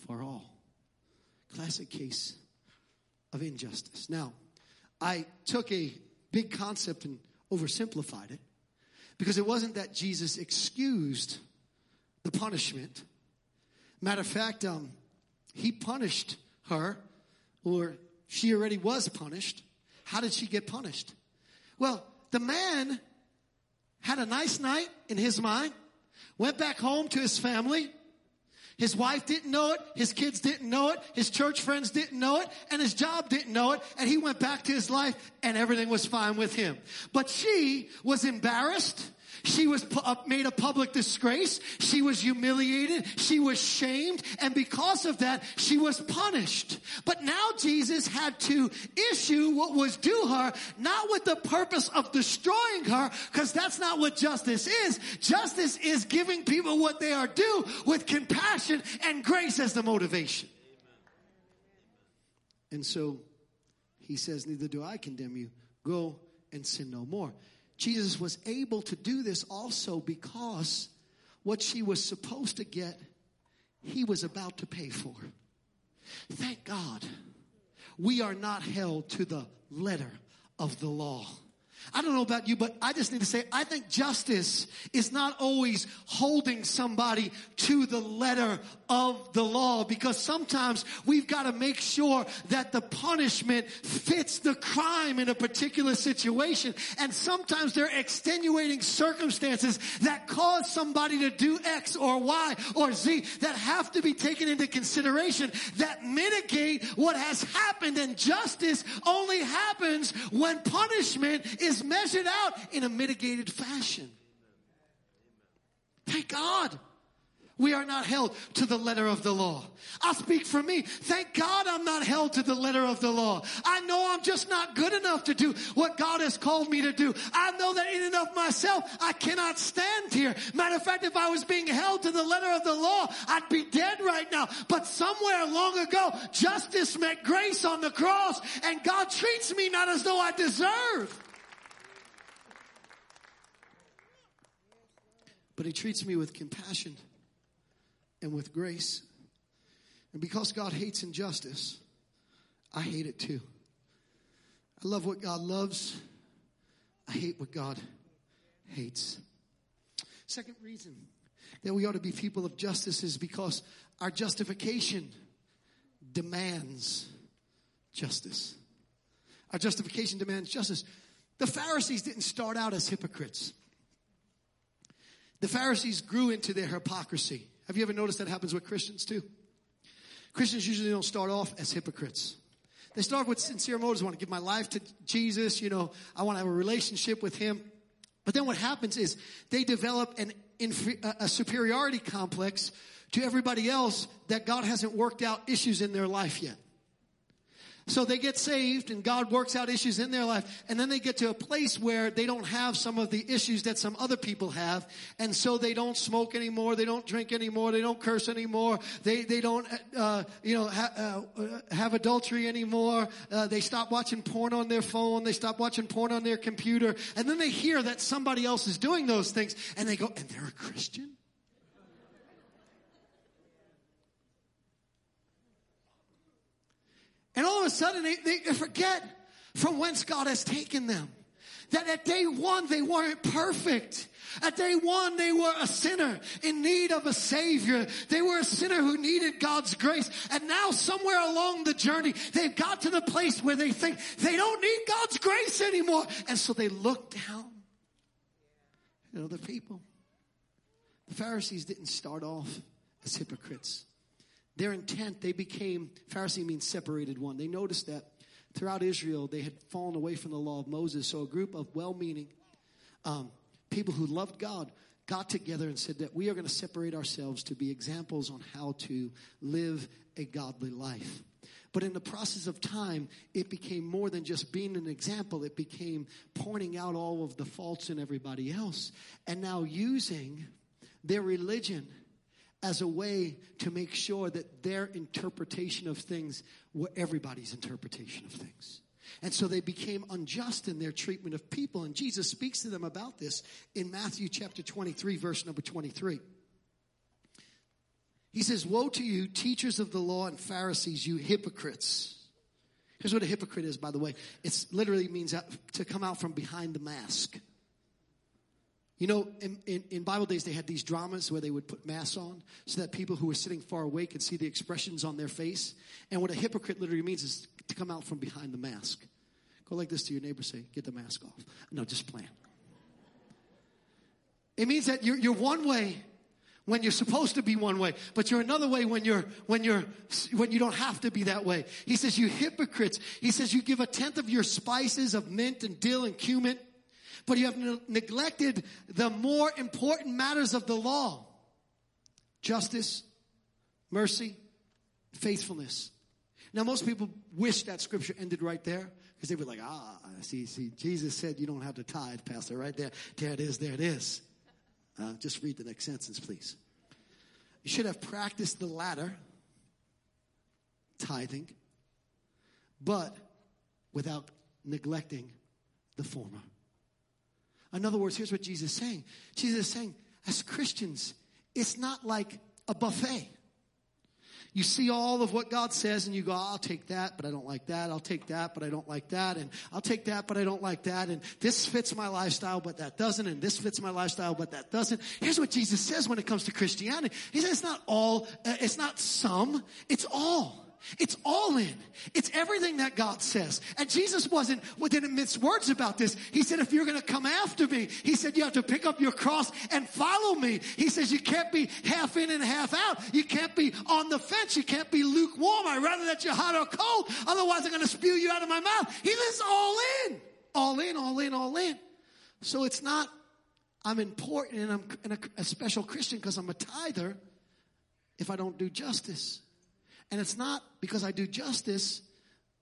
for all. Classic case of injustice. Now, I took a big concept and oversimplified it because it wasn't that Jesus excused the punishment. Matter of fact, um, he punished her, or she already was punished. How did she get punished? Well, the man had a nice night in his mind, went back home to his family, his wife didn't know it. His kids didn't know it. His church friends didn't know it. And his job didn't know it. And he went back to his life and everything was fine with him. But she was embarrassed. She was uh, made a public disgrace. She was humiliated. She was shamed. And because of that, she was punished. But now Jesus had to issue what was due her, not with the purpose of destroying her, because that's not what justice is. Justice is giving people what they are due with compassion and grace as the motivation. And so he says, neither do I condemn you. Go and sin no more. Jesus was able to do this also because what she was supposed to get, he was about to pay for. Thank God we are not held to the letter of the law. I don't know about you, but I just need to say, I think justice is not always holding somebody to the letter of the law because sometimes we've got to make sure that the punishment fits the crime in a particular situation. And sometimes there are extenuating circumstances that cause somebody to do X or Y or Z that have to be taken into consideration that mitigate what has happened. And justice only happens when punishment is is measured out in a mitigated fashion. Thank God. We are not held to the letter of the law. I speak for me. Thank God I'm not held to the letter of the law. I know I'm just not good enough to do what God has called me to do. I know that in and of myself, I cannot stand here. Matter of fact, if I was being held to the letter of the law, I'd be dead right now. But somewhere long ago, justice met grace on the cross and God treats me not as though I deserve. But he treats me with compassion and with grace. And because God hates injustice, I hate it too. I love what God loves. I hate what God hates. Second reason that we ought to be people of justice is because our justification demands justice. Our justification demands justice. The Pharisees didn't start out as hypocrites. The Pharisees grew into their hypocrisy. Have you ever noticed that happens with Christians too? Christians usually don't start off as hypocrites. They start with sincere motives. I want to give my life to Jesus. You know, I want to have a relationship with Him. But then what happens is they develop an a superiority complex to everybody else that God hasn't worked out issues in their life yet. So they get saved and God works out issues in their life. And then they get to a place where they don't have some of the issues that some other people have. And so they don't smoke anymore. They don't drink anymore. They don't curse anymore. They, they don't, uh, you know, ha- uh, have adultery anymore. Uh, they stop watching porn on their phone. They stop watching porn on their computer. And then they hear that somebody else is doing those things and they go, and they're a Christian? And all of a sudden they, they forget from whence God has taken them. That at day one they weren't perfect. At day one, they were a sinner in need of a savior. They were a sinner who needed God's grace. And now somewhere along the journey, they've got to the place where they think they don't need God's grace anymore. And so they look down at other people. The Pharisees didn't start off as hypocrites their intent, they became, Pharisee means separated one. They noticed that throughout Israel, they had fallen away from the law of Moses. So a group of well meaning um, people who loved God got together and said that we are going to separate ourselves to be examples on how to live a godly life. But in the process of time, it became more than just being an example. It became pointing out all of the faults in everybody else and now using their religion as a way to make sure that their interpretation of things were everybody's interpretation of things. And so they became unjust in their treatment of people. And Jesus speaks to them about this in Matthew chapter 23, verse number 23. He says, Woe to you, teachers of the law and Pharisees, you hypocrites. Here's what a hypocrite is, by the way. It literally means to come out from behind the mask. You know, in, in, in, Bible days, they had these dramas where they would put masks on so that people who were sitting far away could see the expressions on their face. And what a hypocrite literally means is to come out from behind the mask. Go like this to your neighbor, say, get the mask off. No, just plan. It means that you're, you're one way when you're supposed to be one way, but you're another way when you're, when you're, when you don't have to be that way. He says, you hypocrites. He says, you give a tenth of your spices of mint and dill and cumin but you have ne- neglected the more important matters of the law justice, mercy, faithfulness. Now, most people wish that scripture ended right there because they were like, ah, see, see, Jesus said you don't have to tithe, Pastor, right there. There it is, there it is. Uh, just read the next sentence, please. You should have practiced the latter, tithing, but without neglecting the former. In other words, here's what Jesus is saying. Jesus is saying, as Christians, it's not like a buffet. You see all of what God says and you go, I'll take that, but I don't like that. I'll take that, but I don't like that. And I'll take that, but I don't like that. And this fits my lifestyle, but that doesn't. And this fits my lifestyle, but that doesn't. Here's what Jesus says when it comes to Christianity. He says it's not all, uh, it's not some, it's all. It's all in. It's everything that God says. And Jesus wasn't, didn't mince words about this. He said, if you're going to come after me, he said, you have to pick up your cross and follow me. He says, you can't be half in and half out. You can't be on the fence. You can't be lukewarm. I'd rather that you're hot or cold. Otherwise I'm going to spew you out of my mouth. He says, all in. All in, all in, all in. So it's not, I'm important and I'm a special Christian because I'm a tither if I don't do justice. And it's not because I do justice,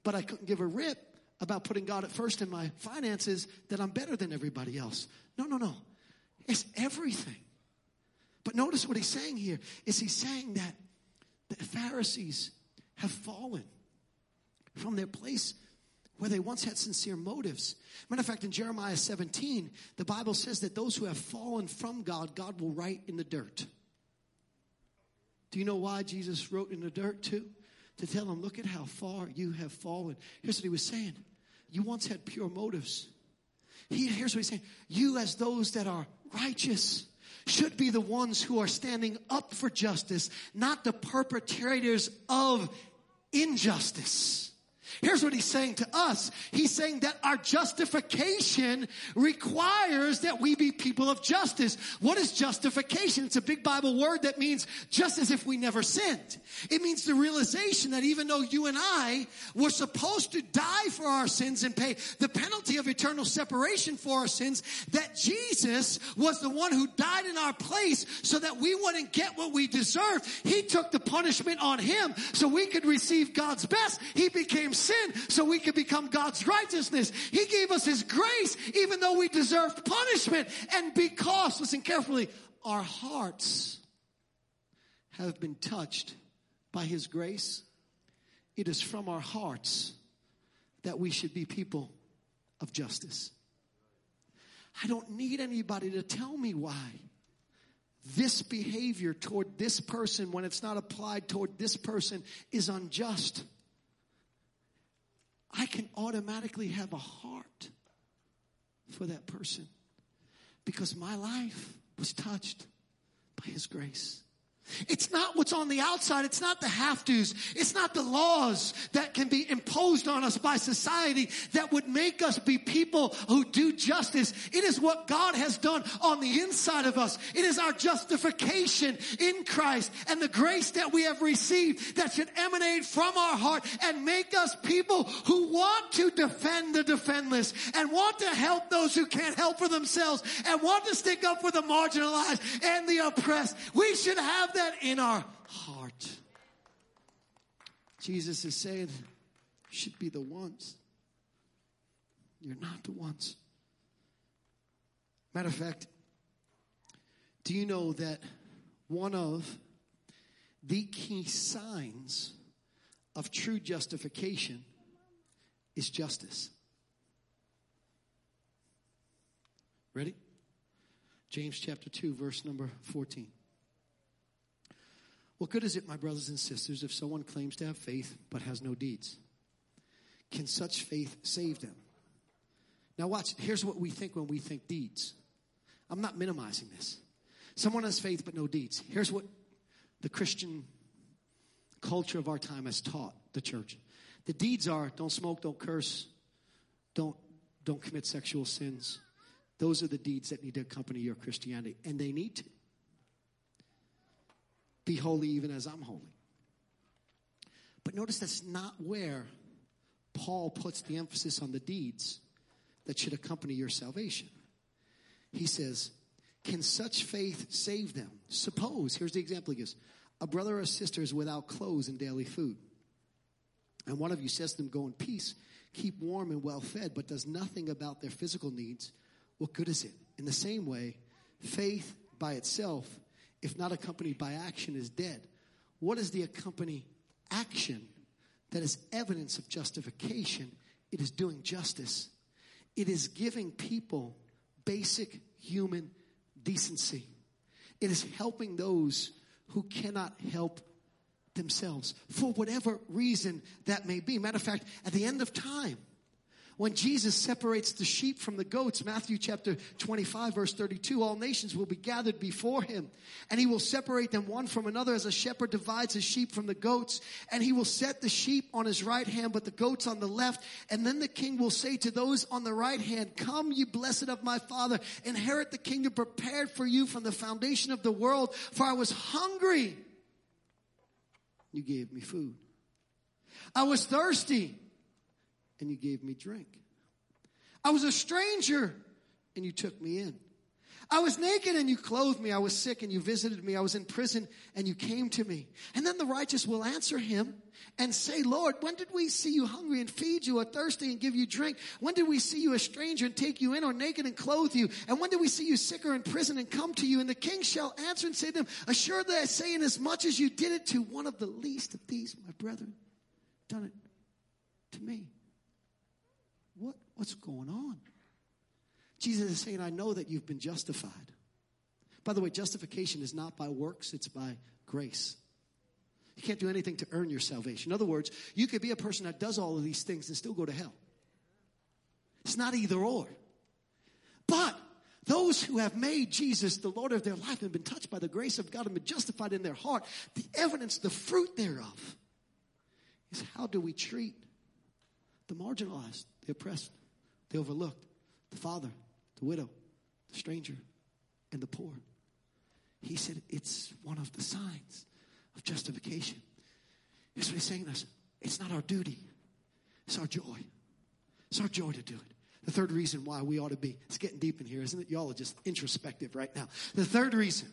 but I couldn't give a rip about putting God at first in my finances that I'm better than everybody else. No, no, no. It's everything. But notice what he's saying here is he's saying that the Pharisees have fallen from their place where they once had sincere motives. Matter of fact, in Jeremiah 17, the Bible says that those who have fallen from God, God will write in the dirt. Do you know why Jesus wrote in the dirt too? To tell them, look at how far you have fallen. Here's what he was saying. You once had pure motives. He, here's what he's saying. You as those that are righteous should be the ones who are standing up for justice, not the perpetrators of injustice. Here's what he's saying to us. He's saying that our justification requires that we be people of justice. What is justification? It's a big Bible word that means just as if we never sinned. It means the realization that even though you and I were supposed to die for our sins and pay the penalty of eternal separation for our sins, that Jesus was the one who died in our place so that we wouldn't get what we deserved. He took the punishment on him so we could receive God's best. He became sin so we could become God's righteousness. He gave us His grace even though we deserved punishment. And because, listen carefully, our hearts have been touched by His grace, it is from our hearts that we should be people of justice. I don't need anybody to tell me why this behavior toward this person, when it's not applied toward this person, is unjust. I can automatically have a heart for that person because my life was touched by His grace. It's not what's on the outside. It's not the have tos. It's not the laws that can be imposed on us by society that would make us be people who do justice. It is what God has done on the inside of us. It is our justification in Christ and the grace that we have received that should emanate from our heart and make us people who want to defend the defendless and want to help those who can't help for themselves and want to stick up for the marginalized and the oppressed. We should have that in our heart. Jesus is saying, should be the ones. You're not the ones. Matter of fact, do you know that one of the key signs of true justification is justice. Ready? James chapter 2, verse number 14. What good is it, my brothers and sisters, if someone claims to have faith but has no deeds? Can such faith save them? Now, watch. Here's what we think when we think deeds. I'm not minimizing this. Someone has faith but no deeds. Here's what the Christian culture of our time has taught the church. The deeds are don't smoke, don't curse, don't, don't commit sexual sins. Those are the deeds that need to accompany your Christianity, and they need to. Be holy even as I'm holy. But notice that's not where Paul puts the emphasis on the deeds that should accompany your salvation. He says, Can such faith save them? Suppose, here's the example he gives a brother or sister is without clothes and daily food. And one of you says to them, Go in peace, keep warm and well fed, but does nothing about their physical needs. What good is it? In the same way, faith by itself, if not accompanied by action, is dead. What is the accompany action that is evidence of justification? It is doing justice it is giving people basic human decency. It is helping those who cannot help themselves for whatever reason that may be. Matter of fact, at the end of time, when Jesus separates the sheep from the goats, Matthew chapter 25 verse 32, all nations will be gathered before him and he will separate them one from another as a shepherd divides his sheep from the goats and he will set the sheep on his right hand but the goats on the left and then the king will say to those on the right hand, come you blessed of my father, inherit the kingdom prepared for you from the foundation of the world for I was hungry. You gave me food. I was thirsty and you gave me drink. I was a stranger and you took me in. I was naked and you clothed me. I was sick and you visited me. I was in prison and you came to me. And then the righteous will answer him and say, Lord, when did we see you hungry and feed you or thirsty and give you drink? When did we see you a stranger and take you in or naked and clothe you? And when did we see you sick or in prison and come to you? And the king shall answer and say to them, assuredly I say, inasmuch as you did it to one of the least of these, my brethren, done it to me. What, what's going on? Jesus is saying, I know that you've been justified. By the way, justification is not by works, it's by grace. You can't do anything to earn your salvation. In other words, you could be a person that does all of these things and still go to hell. It's not either or. But those who have made Jesus the Lord of their life and been touched by the grace of God and been justified in their heart, the evidence, the fruit thereof is how do we treat the marginalized, the oppressed, the overlooked, the father, the widow, the stranger, and the poor. He said it's one of the signs of justification. Here's what he's saying to us it's not our duty, it's our joy. It's our joy to do it. The third reason why we ought to be, it's getting deep in here, isn't it? Y'all are just introspective right now. The third reason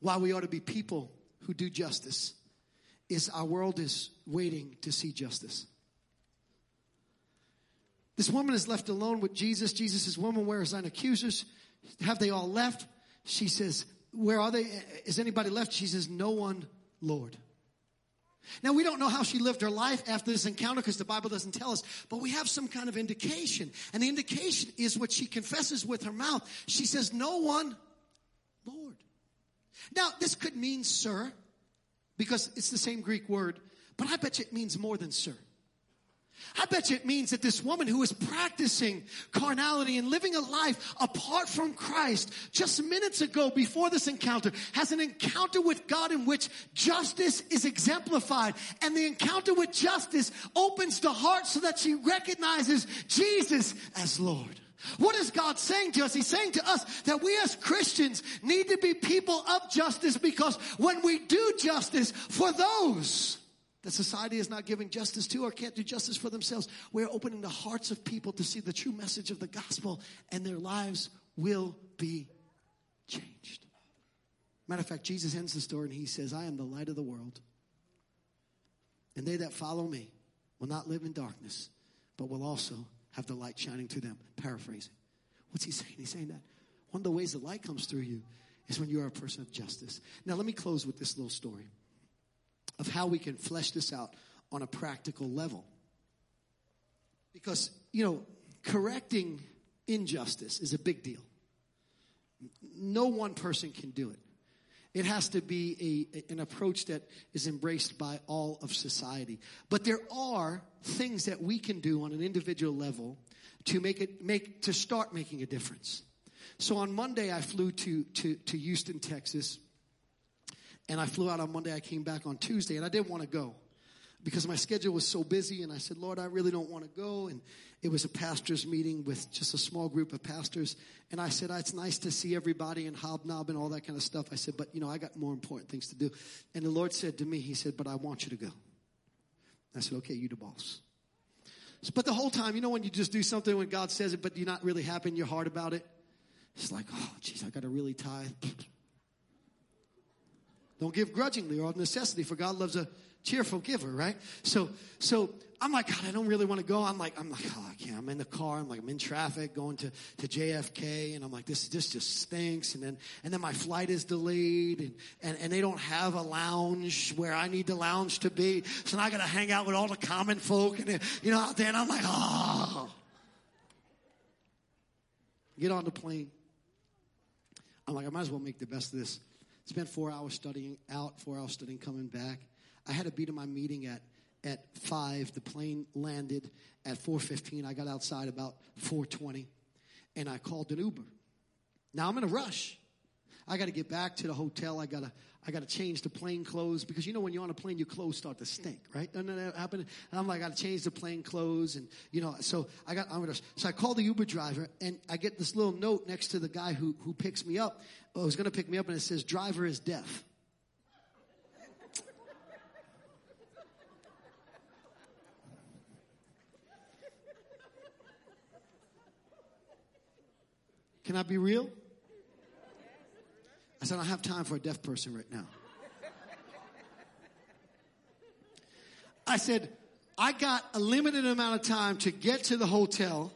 why we ought to be people who do justice is our world is waiting to see justice. This woman is left alone with Jesus. Jesus says, Woman, where is thine accusers? Have they all left? She says, Where are they? Is anybody left? She says, No one, Lord. Now, we don't know how she lived her life after this encounter because the Bible doesn't tell us, but we have some kind of indication. And the indication is what she confesses with her mouth. She says, No one, Lord. Now, this could mean sir, because it's the same Greek word, but I bet you it means more than sir. I bet you it means that this woman who is practicing carnality and living a life apart from Christ just minutes ago before this encounter has an encounter with God in which justice is exemplified. And the encounter with justice opens the heart so that she recognizes Jesus as Lord. What is God saying to us? He's saying to us that we as Christians need to be people of justice because when we do justice for those that society is not giving justice to or can't do justice for themselves. We're opening the hearts of people to see the true message of the gospel and their lives will be changed. Matter of fact, Jesus ends the story and he says, I am the light of the world. And they that follow me will not live in darkness, but will also have the light shining through them. Paraphrasing. What's he saying? He's saying that one of the ways the light comes through you is when you are a person of justice. Now, let me close with this little story of how we can flesh this out on a practical level. Because, you know, correcting injustice is a big deal. No one person can do it. It has to be a, an approach that is embraced by all of society. But there are things that we can do on an individual level to make it, make, to start making a difference. So on Monday, I flew to, to, to Houston, Texas. And I flew out on Monday. I came back on Tuesday and I didn't want to go because my schedule was so busy and I said, Lord, I really don't want to go. And it was a pastor's meeting with just a small group of pastors. And I said, it's nice to see everybody and hobnob and all that kind of stuff. I said, but you know, I got more important things to do. And the Lord said to me, he said, but I want you to go. I said, okay, you the boss. So, but the whole time, you know, when you just do something when God says it, but you're not really happy in your heart about it, it's like, oh, geez, I got to really tithe. Don't give grudgingly or of necessity, for God loves a cheerful giver, right? So, so I'm like, God, I don't really want to go. I'm like, I'm like, oh. I'm in the car. I'm like, I'm in traffic going to, to JFK. And I'm like, this, this just stinks. And then, and then my flight is delayed and, and, and they don't have a lounge where I need the lounge to be. So now I got to hang out with all the common folk and, you know, out there. And I'm like, oh. Get on the plane. I'm like, I might as well make the best of this. Spent four hours studying out, four hours studying, coming back. I had to be to my meeting at at five. The plane landed at four fifteen. I got outside about four twenty, and I called an Uber. Now I'm in a rush. I got to get back to the hotel. I got to I got to change the plane clothes because you know when you're on a plane, your clothes start to stink, right? Doesn't that happen? And I'm like, I got to change the plane clothes, and you know, so I got I'm gonna so I call the Uber driver, and I get this little note next to the guy who who picks me up. Oh, going to pick me up, and it says driver is deaf. Can I be real? I said, I don't have time for a deaf person right now. I said, I got a limited amount of time to get to the hotel,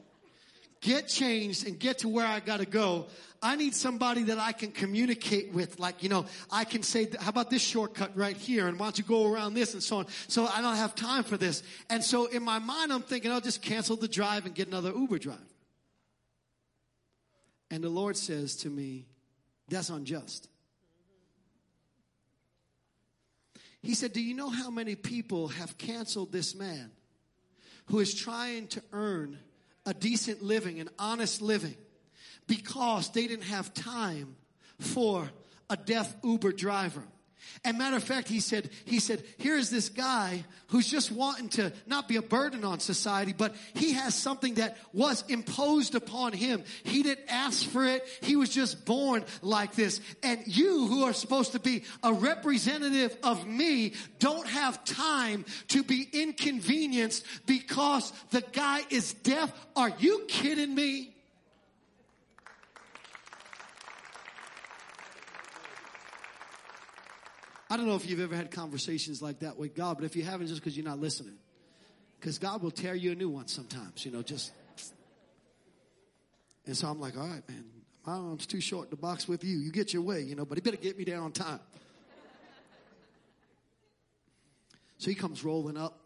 get changed, and get to where I got to go. I need somebody that I can communicate with. Like, you know, I can say, how about this shortcut right here? And why don't you go around this and so on? So I don't have time for this. And so in my mind, I'm thinking, I'll just cancel the drive and get another Uber drive. And the Lord says to me, That's unjust. He said, Do you know how many people have canceled this man who is trying to earn a decent living, an honest living, because they didn't have time for a deaf Uber driver? And matter of fact, he said, he said, here is this guy who's just wanting to not be a burden on society, but he has something that was imposed upon him. He didn't ask for it. He was just born like this. And you who are supposed to be a representative of me don't have time to be inconvenienced because the guy is deaf. Are you kidding me? I don't know if you've ever had conversations like that with God, but if you haven't, just because you're not listening. Because God will tear you a new one sometimes, you know, just. And so I'm like, all right, man, my arm's too short to box with you. You get your way, you know, but he better get me there on time. So he comes rolling up,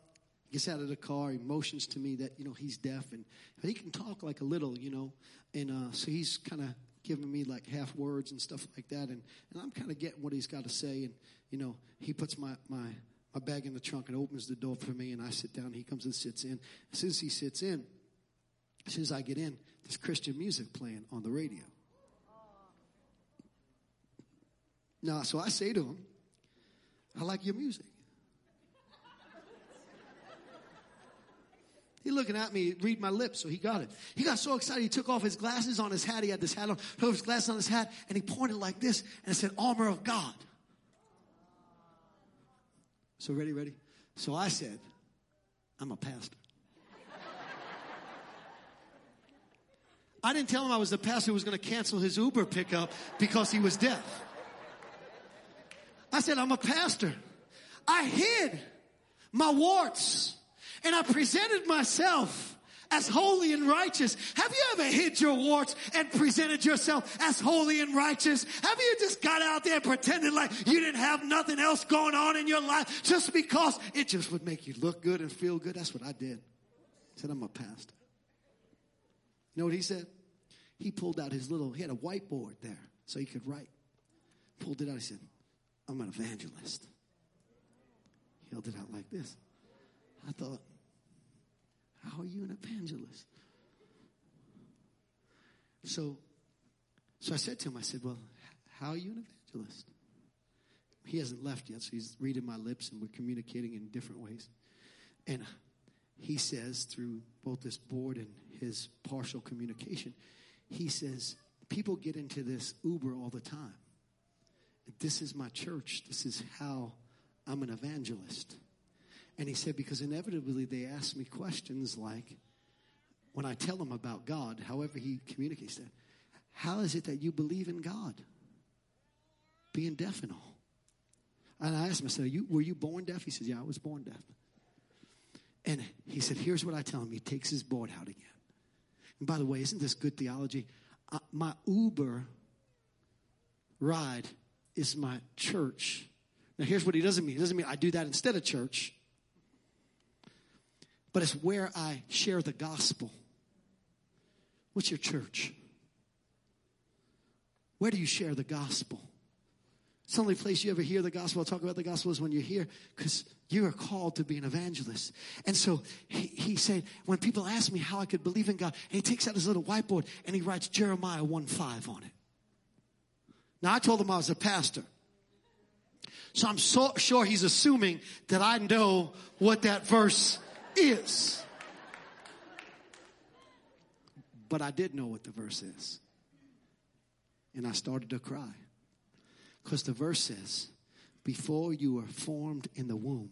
gets out of the car, he motions to me that, you know, he's deaf and but he can talk like a little, you know. And uh, so he's kind of giving me like half words and stuff like that. And, and I'm kind of getting what he's got to say. And, you know, he puts my, my, my bag in the trunk and opens the door for me. And I sit down. He comes and sits in. As soon as he sits in, as soon as I get in, there's Christian music playing on the radio. Now, so I say to him, I like your music. He looking at me, read my lips, so he got it. He got so excited, he took off his glasses on his hat. He had this hat on, took his glasses on his hat, and he pointed like this, and said, armor of God. So ready, ready? So I said, I'm a pastor. I didn't tell him I was the pastor who was going to cancel his Uber pickup because he was deaf. I said, I'm a pastor. I hid my warts and I presented myself as holy and righteous. Have you ever hid your warts and presented yourself as holy and righteous? Have you just got out there and pretended like you didn't have nothing else going on in your life just because it just would make you look good and feel good? That's what I did. I said, I'm a pastor. You know what he said? He pulled out his little, he had a whiteboard there so he could write. Pulled it out. He said, I'm an evangelist. He held it out like this. I thought, how are you an evangelist? So, so I said to him, I said, well, how are you an evangelist? He hasn't left yet, so he's reading my lips and we're communicating in different ways. And he says, through both this board and his partial communication, he says, people get into this Uber all the time. This is my church. This is how I'm an evangelist. And he said, because inevitably they ask me questions like, when I tell them about God, however he communicates that, how is it that you believe in God? Being deaf and all. And I asked him, I said, you, were you born deaf? He said, yeah, I was born deaf. And he said, here's what I tell him. He takes his board out again. And by the way, isn't this good theology? Uh, my Uber ride is my church. Now, here's what he doesn't mean. He doesn't mean I do that instead of church but it's where I share the gospel. What's your church? Where do you share the gospel? It's the only place you ever hear the gospel. I'll talk about the gospel is when you're here because you are called to be an evangelist. And so he, he said, when people ask me how I could believe in God, and he takes out his little whiteboard and he writes Jeremiah 1 5 on it. Now I told him I was a pastor. So I'm so sure he's assuming that I know what that verse is. But I did know what the verse is. And I started to cry. Because the verse says, Before you were formed in the womb,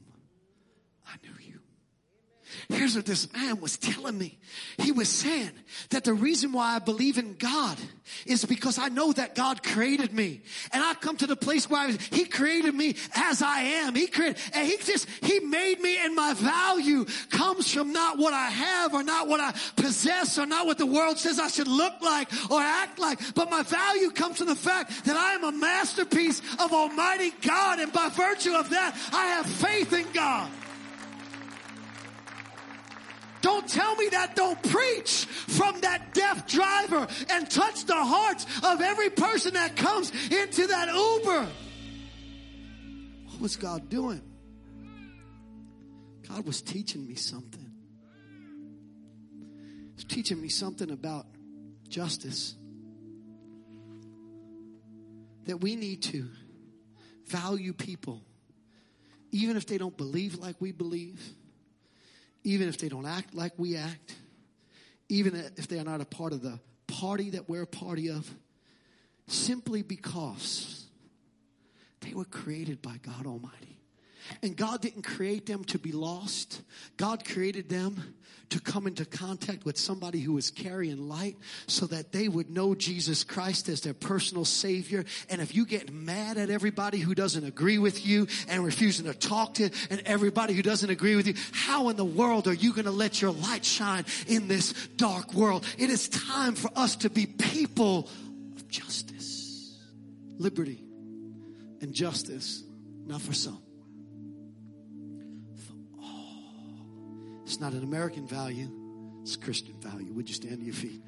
I knew you. Here's what this man was telling me. He was saying that the reason why I believe in God is because I know that God created me. And I come to the place where was, he created me as I am. He created, and he just, he made me and my value comes from not what I have or not what I possess or not what the world says I should look like or act like. But my value comes from the fact that I am a masterpiece of Almighty God. And by virtue of that, I have faith in God. Don't tell me that. Don't preach from that deaf driver and touch the hearts of every person that comes into that Uber. What was God doing? God was teaching me something. Teaching me something about justice. That we need to value people, even if they don't believe like we believe even if they don't act like we act, even if they are not a part of the party that we're a party of, simply because they were created by God Almighty. And God didn't create them to be lost. God created them to come into contact with somebody who is carrying light so that they would know Jesus Christ as their personal savior. And if you get mad at everybody who doesn't agree with you and refusing to talk to and everybody who doesn't agree with you, how in the world are you going to let your light shine in this dark world? It is time for us to be people of justice, liberty, and justice, not for some It's not an American value, it's a Christian value. Would you stand to your feet?